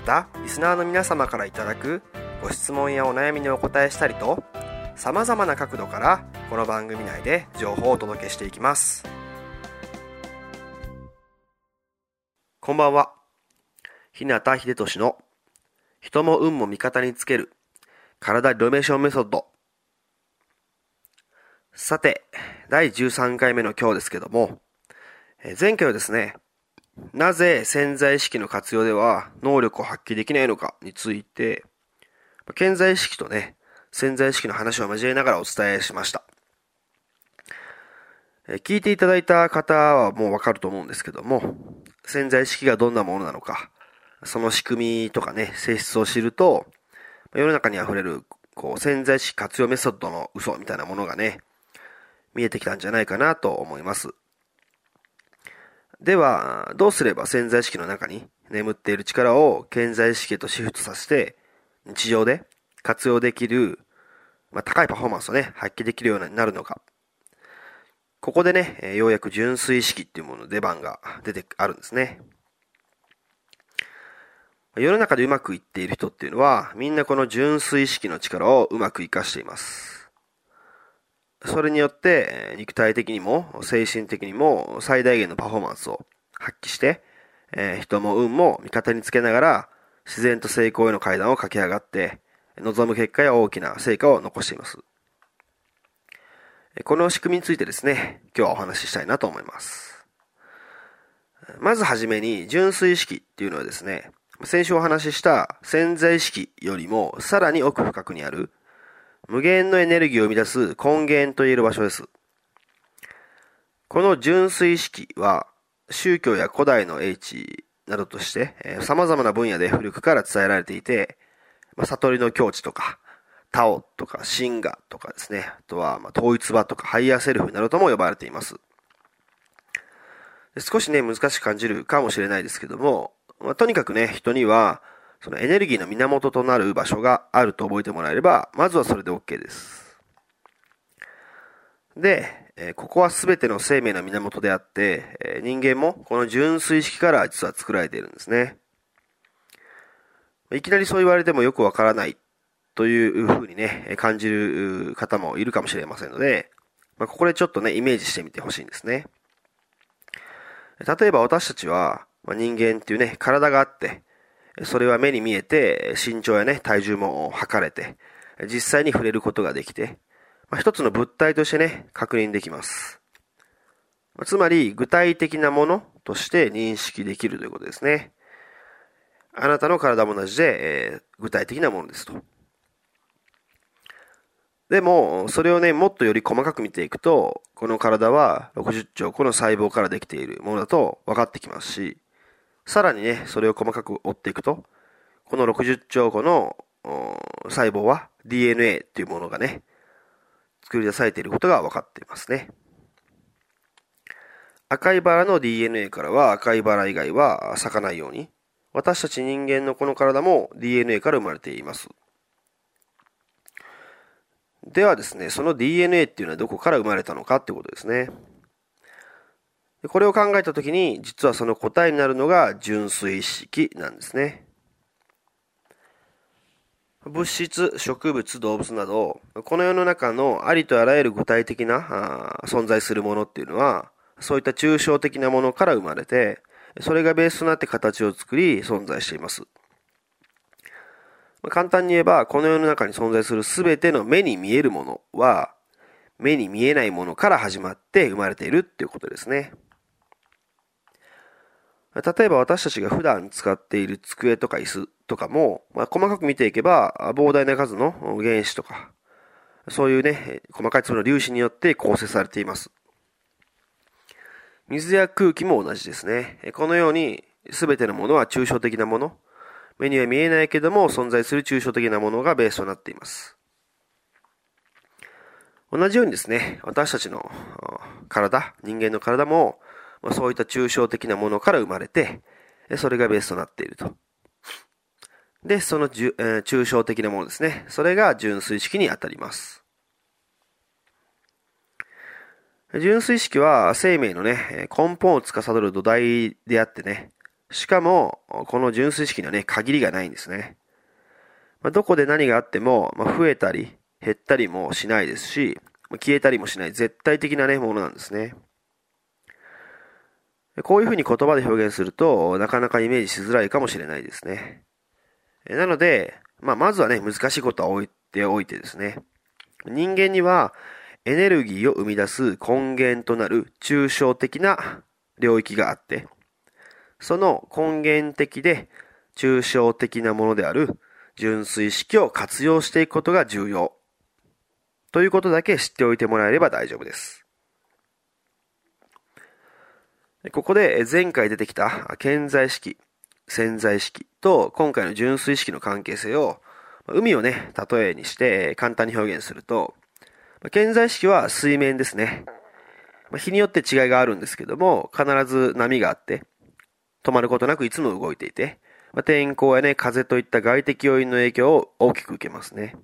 またリスナーの皆様からいただくご質問やお悩みにお答えしたりとさまざまな角度からこの番組内で情報をお届けしていきます。こんばんは。日向秀俊の人も運も味方につける体リノベーションメソッド。さて第13回目の今日ですけども前回はですねなぜ潜在意識の活用では能力を発揮できないのかについて潜在意識とね潜在意識の話を交えながらお伝えしました聞いていただいた方はもうわかると思うんですけども潜在意識がどんなものなのかその仕組みとかね、性質を知ると、世の中に溢れる、こう、潜在意識活用メソッドの嘘みたいなものがね、見えてきたんじゃないかなと思います。では、どうすれば潜在意識の中に眠っている力を潜在意識へとシフトさせて、日常で活用できる、まあ、高いパフォーマンスをね、発揮できるようになるのか。ここでね、ようやく純粋意識っていうものの出番が出てあるんですね。世の中でうまくいっている人っていうのは、みんなこの純粋意識の力をうまく活かしています。それによって、肉体的にも精神的にも最大限のパフォーマンスを発揮して、えー、人も運も味方につけながら、自然と成功への階段を駆け上がって、望む結果や大きな成果を残しています。この仕組みについてですね、今日はお話ししたいなと思います。まずはじめに、純粋意識っていうのはですね、先週お話しした潜在意識よりもさらに奥深くにある無限のエネルギーを生み出す根源と言える場所です。この純粋意識は宗教や古代の英知などとして、えー、様々な分野で古くから伝えられていて、まあ、悟りの境地とか、タオとか、真我とかですね、あとは、ま、統一場とか、ハイヤーセルフなどとも呼ばれています。少しね、難しく感じるかもしれないですけども、まあ、とにかくね、人には、そのエネルギーの源となる場所があると覚えてもらえれば、まずはそれで OK です。で、えここは全ての生命の源であって、え人間もこの純粋意識から実は作られているんですね。いきなりそう言われてもよくわからないというふうにね、感じる方もいるかもしれませんので、まあ、ここでちょっとね、イメージしてみてほしいんですね。例えば私たちは、まあ、人間っていうね、体があって、それは目に見えて、身長やね、体重も測れて、実際に触れることができて、まあ、一つの物体としてね、確認できます。つまり、具体的なものとして認識できるということですね。あなたの体も同じで、えー、具体的なものですと。でも、それをね、もっとより細かく見ていくと、この体は60兆個の細胞からできているものだと分かってきますし、さらにね、それを細かく追っていくと、この60兆個の細胞は DNA っていうものがね、作り出されていることが分かっていますね。赤いバラの DNA からは赤いバラ以外は咲かないように、私たち人間のこの体も DNA から生まれています。ではですね、その DNA っていうのはどこから生まれたのかってことですね。これを考えたときに、実はその答えになるのが純粋意識なんですね。物質、植物、動物など、この世の中のありとあらゆる具体的な存在するものっていうのは、そういった抽象的なものから生まれて、それがベースとなって形を作り存在しています。簡単に言えば、この世の中に存在する全ての目に見えるものは、目に見えないものから始まって生まれているっていうことですね。例えば私たちが普段使っている机とか椅子とかも、まあ、細かく見ていけば、膨大な数の原子とか、そういうね、細かい粒の粒子によって構成されています。水や空気も同じですね。このように、すべてのものは抽象的なもの、目には見えないけども存在する抽象的なものがベースとなっています。同じようにですね、私たちの体、人間の体も、まあそういった抽象的なものから生まれて、それがベースとなっていると。で、そのじゅ、えー、抽象的なものですね。それが純粋式にあたります。純粋式は生命のね、根本を司る土台であってね、しかも、この純粋式にはね、限りがないんですね。まあ、どこで何があっても、まあ、増えたり、減ったりもしないですし、まあ、消えたりもしない絶対的なね、ものなんですね。こういうふうに言葉で表現すると、なかなかイメージしづらいかもしれないですね。なので、まあ、まずはね、難しいことは置いておいてですね。人間には、エネルギーを生み出す根源となる抽象的な領域があって、その根源的で抽象的なものである純粋式を活用していくことが重要。ということだけ知っておいてもらえれば大丈夫です。ここで前回出てきた健在式、潜在式と今回の純粋式の関係性を海をね、例えにして簡単に表現すると、健在式は水面ですね。日によって違いがあるんですけども、必ず波があって、止まることなくいつも動いていて、天候やね、風といった外的要因の影響を大きく受けますね。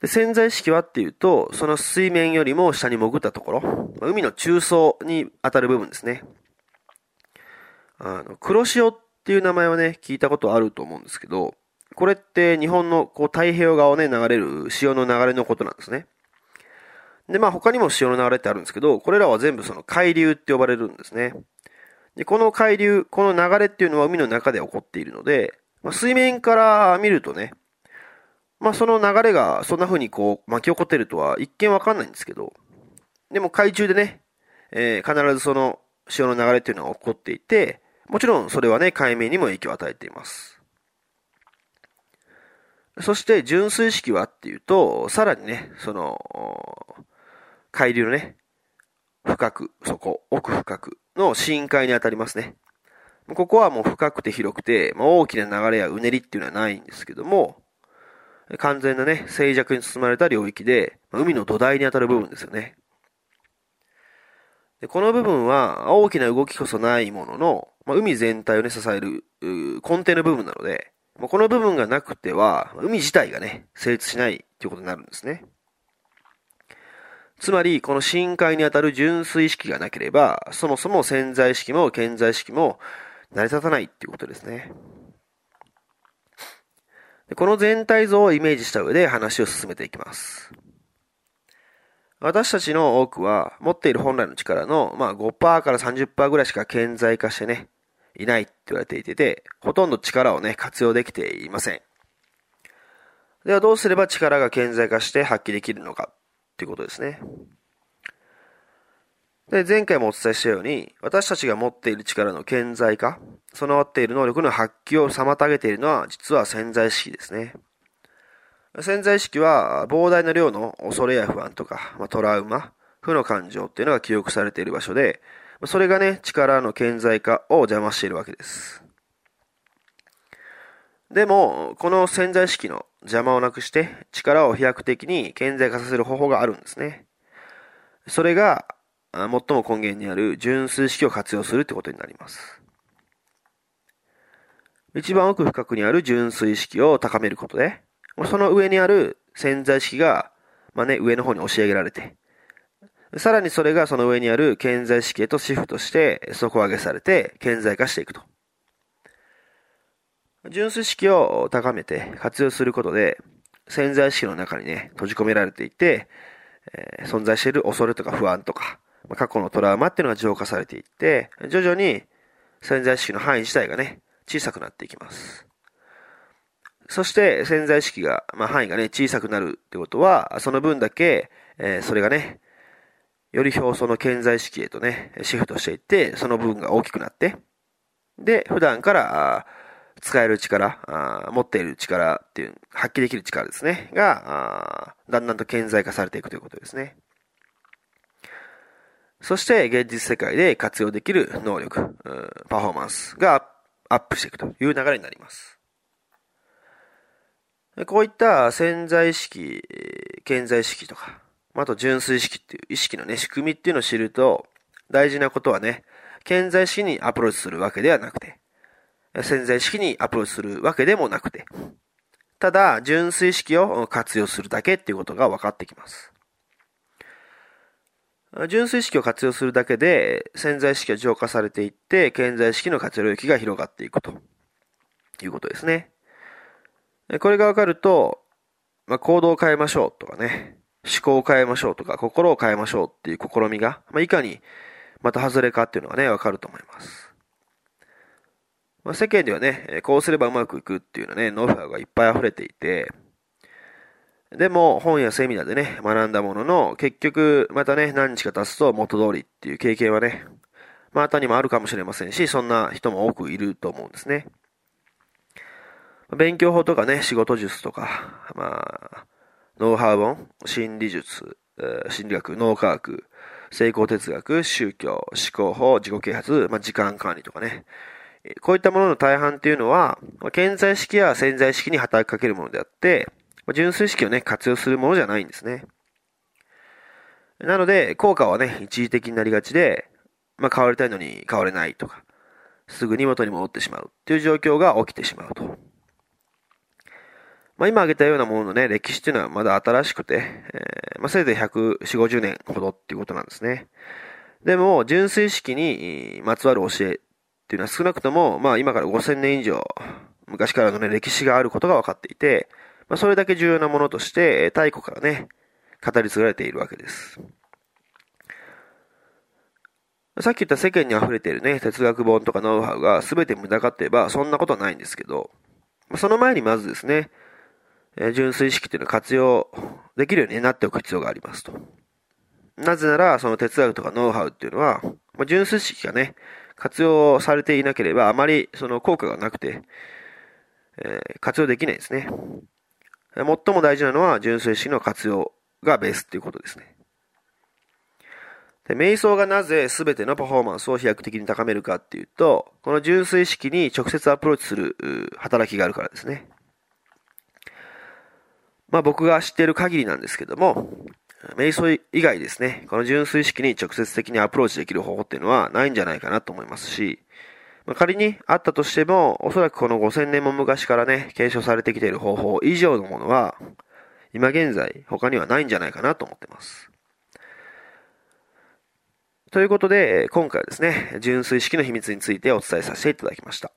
で潜在意識はっていうと、その水面よりも下に潜ったところ、海の中層に当たる部分ですね。あの、黒潮っていう名前はね、聞いたことあると思うんですけど、これって日本のこう太平洋側をね、流れる潮の流れのことなんですね。で、まあ他にも潮の流れってあるんですけど、これらは全部その海流って呼ばれるんですね。で、この海流、この流れっていうのは海の中で起こっているので、まあ、水面から見るとね、まあその流れがそんな風にこう巻き起こってるとは一見わかんないんですけど、でも海中でね、えー、必ずその潮の流れっていうのは起こっていて、もちろんそれはね、海面にも影響を与えています。そして純粋式はっていうと、さらにね、その、海流のね、深く、そこ、奥深くの深海にあたりますね。ここはもう深くて広くて、まあ、大きな流れやうねりっていうのはないんですけども、完全なね、静寂に包まれた領域で、海の土台にあたる部分ですよね。でこの部分は大きな動きこそないものの、まあ、海全体をね、支える根底の部分なので、まあ、この部分がなくては、海自体がね、成立しないということになるんですね。つまり、この深海にあたる純粋意識がなければ、そもそも潜在意識も健在意識も成り立たないっていうことですね。この全体像をイメージした上で話を進めていきます。私たちの多くは持っている本来の力の、まあ、5%から30%ぐらいしか顕在化してね、いないって言われていて、ほとんど力をね、活用できていません。ではどうすれば力が顕在化して発揮できるのかっていうことですね。で、前回もお伝えしたように、私たちが持っている力の顕在化、備わっている能力の発揮を妨げているのは、実は潜在意識ですね。潜在意識は、膨大な量の恐れや不安とか、まあ、トラウマ、負の感情っていうのが記憶されている場所で、それがね、力の顕在化を邪魔しているわけです。でも、この潜在意識の邪魔をなくして力を飛躍的に顕在化させる方法があるんですね。それが、最も根源にある純粋意識を活用するってことになります。一番奥深くにある純粋意識を高めることで、その上にある潜在意識が、まあね、上の方に押し上げられて、さらにそれがその上にある顕在意識へとシフトして底上げされて顕在化していくと。純粋意識を高めて活用することで、潜在意識の中にね、閉じ込められていて、えー、存在している恐れとか不安とか、まあ過去のトラウマっていうのが浄化されていって、徐々に潜在意識の範囲自体がね、小さくなっていきます。そして潜在意識が、まあ、範囲がね、小さくなるってことは、その分だけ、えー、それがね、より表層の顕在意識へとね、シフトしていって、その部分が大きくなって、で、普段から使える力持っている力っていう、発揮できる力ですね、が、だんだんと顕在化されていくということですね。そして、現実世界で活用できる能力、パフォーマンスがアップしていくという流れになります。こういった潜在意識、顕在意識とか、あと純粋意識っていう意識のね、仕組みっていうのを知ると、大事なことはね、顕在意識にアプローチするわけではなくて、潜在意識にアプローチするわけでもなくて、ただ、純粋意識を活用するだけっていうことが分かってきます。純粋意識を活用するだけで、潜在意識が浄化されていって、潜在意識の活用領域が広がっていくということですね。これが分かると、まあ、行動を変えましょうとかね、思考を変えましょうとか、心を変えましょうっていう試みが、まあ、いかにまた外れかっていうのがね、分かると思います。まあ、世間ではね、こうすればうまくいくっていうのね、ノウハウがいっぱい溢れていて、でも本やセミナーでね、学んだものの、結局またね、何日か経つと元通りっていう経験はね、まあ、他にもあるかもしれませんし、そんな人も多くいると思うんですね。勉強法とかね、仕事術とか、まあ、ノウハウ本、心理術、心理学、脳科学、成功哲学、宗教、思考法、自己啓発、まあ、時間管理とかね。こういったものの大半っていうのは、潜在意識や潜在意識に働きかけるものであって、純粋意識をね、活用するものじゃないんですね。なので、効果はね、一時的になりがちで、まあ、変わりたいのに変われないとか、すぐに元に戻ってしまうっていう状況が起きてしまうと。まあ、今挙げたようなもののね、歴史っていうのはまだ新しくて、えー、まあ、せいぜい140、50年ほどっていうことなんですね。でも、純粋意識にまつわる教えっていうのは少なくとも、まあ今から5000年以上、昔からのね、歴史があることが分かっていて、まあそれだけ重要なものとして、太古からね、語り継がれているわけです。さっき言った世間に溢れているね、哲学本とかノウハウが全て無駄かって言えば、そんなことはないんですけど、その前にまずですね、え純粋意識っていうのを活用できるようになっておく必要がありますと。なぜなら、その哲学とかノウハウっていうのは、ま、純粋意識がね、活用されていなければ、あまりその効果がなくて、え、活用できないですね。最も大事なのは純粋意識の活用がベースっていうことですね。で瞑想がなぜ全てのパフォーマンスを飛躍的に高めるかっていうと、この純粋意識に直接アプローチする働きがあるからですね。まあ僕が知っている限りなんですけども、瞑想以外ですね、この純粋意識に直接的にアプローチできる方法っていうのはないんじゃないかなと思いますし、まあ、仮にあったとしても、おそらくこの5000年も昔からね、継承されてきている方法以上のものは、今現在他にはないんじゃないかなと思ってます。ということで、今回はですね、純粋意識の秘密についてお伝えさせていただきました。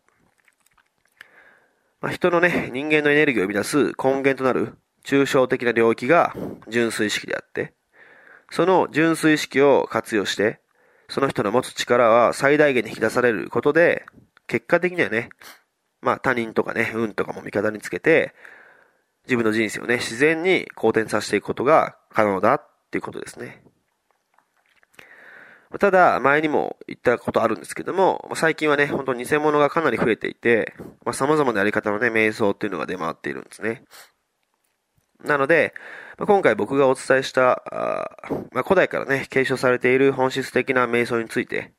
まあ、人のね、人間のエネルギーを生み出す根源となる抽象的な領域が純粋意識であって、その純粋意識を活用して、その人の持つ力は最大限に引き出されることで、結果的にはね、まあ他人とかね、運とかも味方につけて、自分の人生をね、自然に好転させていくことが可能だっていうことですね。ただ、前にも言ったことあるんですけども、最近はね、本当に偽物がかなり増えていて、まあ、様々なやり方のね、瞑想っていうのが出回っているんですね。なので、ま今回僕がお伝えした、あまあ、古代からね、継承されている本質的な瞑想について、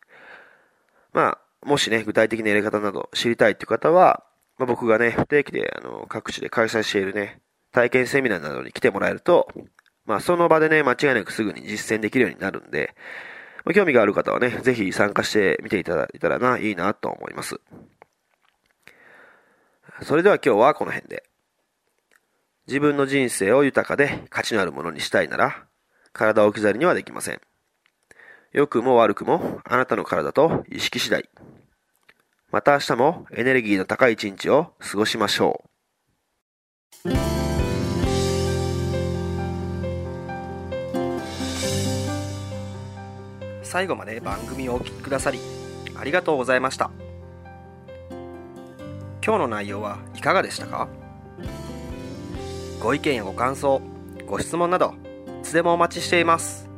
まあ、もしね、具体的なやり方など知りたいっていう方は、まあ、僕がね、不定期であの各地で開催しているね、体験セミナーなどに来てもらえると、まあ、その場でね、間違いなくすぐに実践できるようになるんで、まあ、興味がある方はね、ぜひ参加してみていただいたらな、いいなと思います。それでは今日はこの辺で。自分の人生を豊かで価値のあるものにしたいなら、体を置き去りにはできません。良くも悪くもあなたの体と意識次第。また明日もエネルギーの高い一日を過ごしましょう。最後まで番組をお聴きくださりありがとうございました今日の内容はいかがでしたか？ご意見やご感想ご質問などいつでもお待ちしています。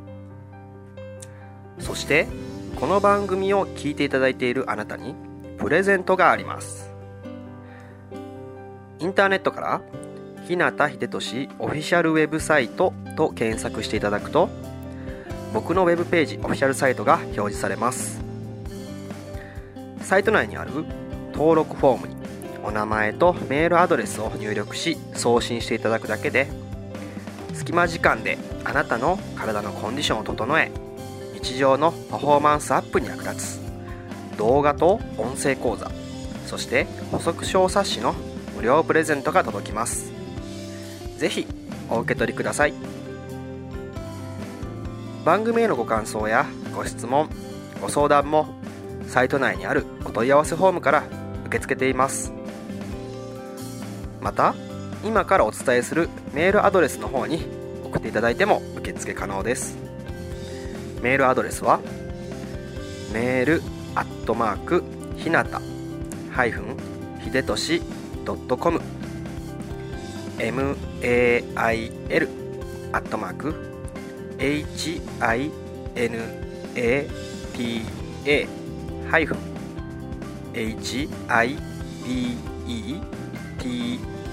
そしてこの番組を聞いていただいているあなたにプレゼントがあります。インターネットから日向秀俊オフィシャルウェブサイトと検索していただくと僕のウェブページオフィシャルサイトが表示されます。サイト内にある登録フォームにお名前とメールアドレスを入力し送信していただくだけで隙間時間であなたの体のコンディションを整え日常のパフォーマンスアップに役立つ。動画と音声講座そして補足小冊子の無料プレゼントが届きます。ぜひお受け取りください。番組へのご感想やご質問ご相談もサイト内にあるお問い合わせフォームから受け付けています。また今からお伝えするメールアドレスの方に送っていただいても受付可能です。メールアドレスはメールアットマークひなたハイフンひでとし .com mail アットマーク hinata ハイフン hibe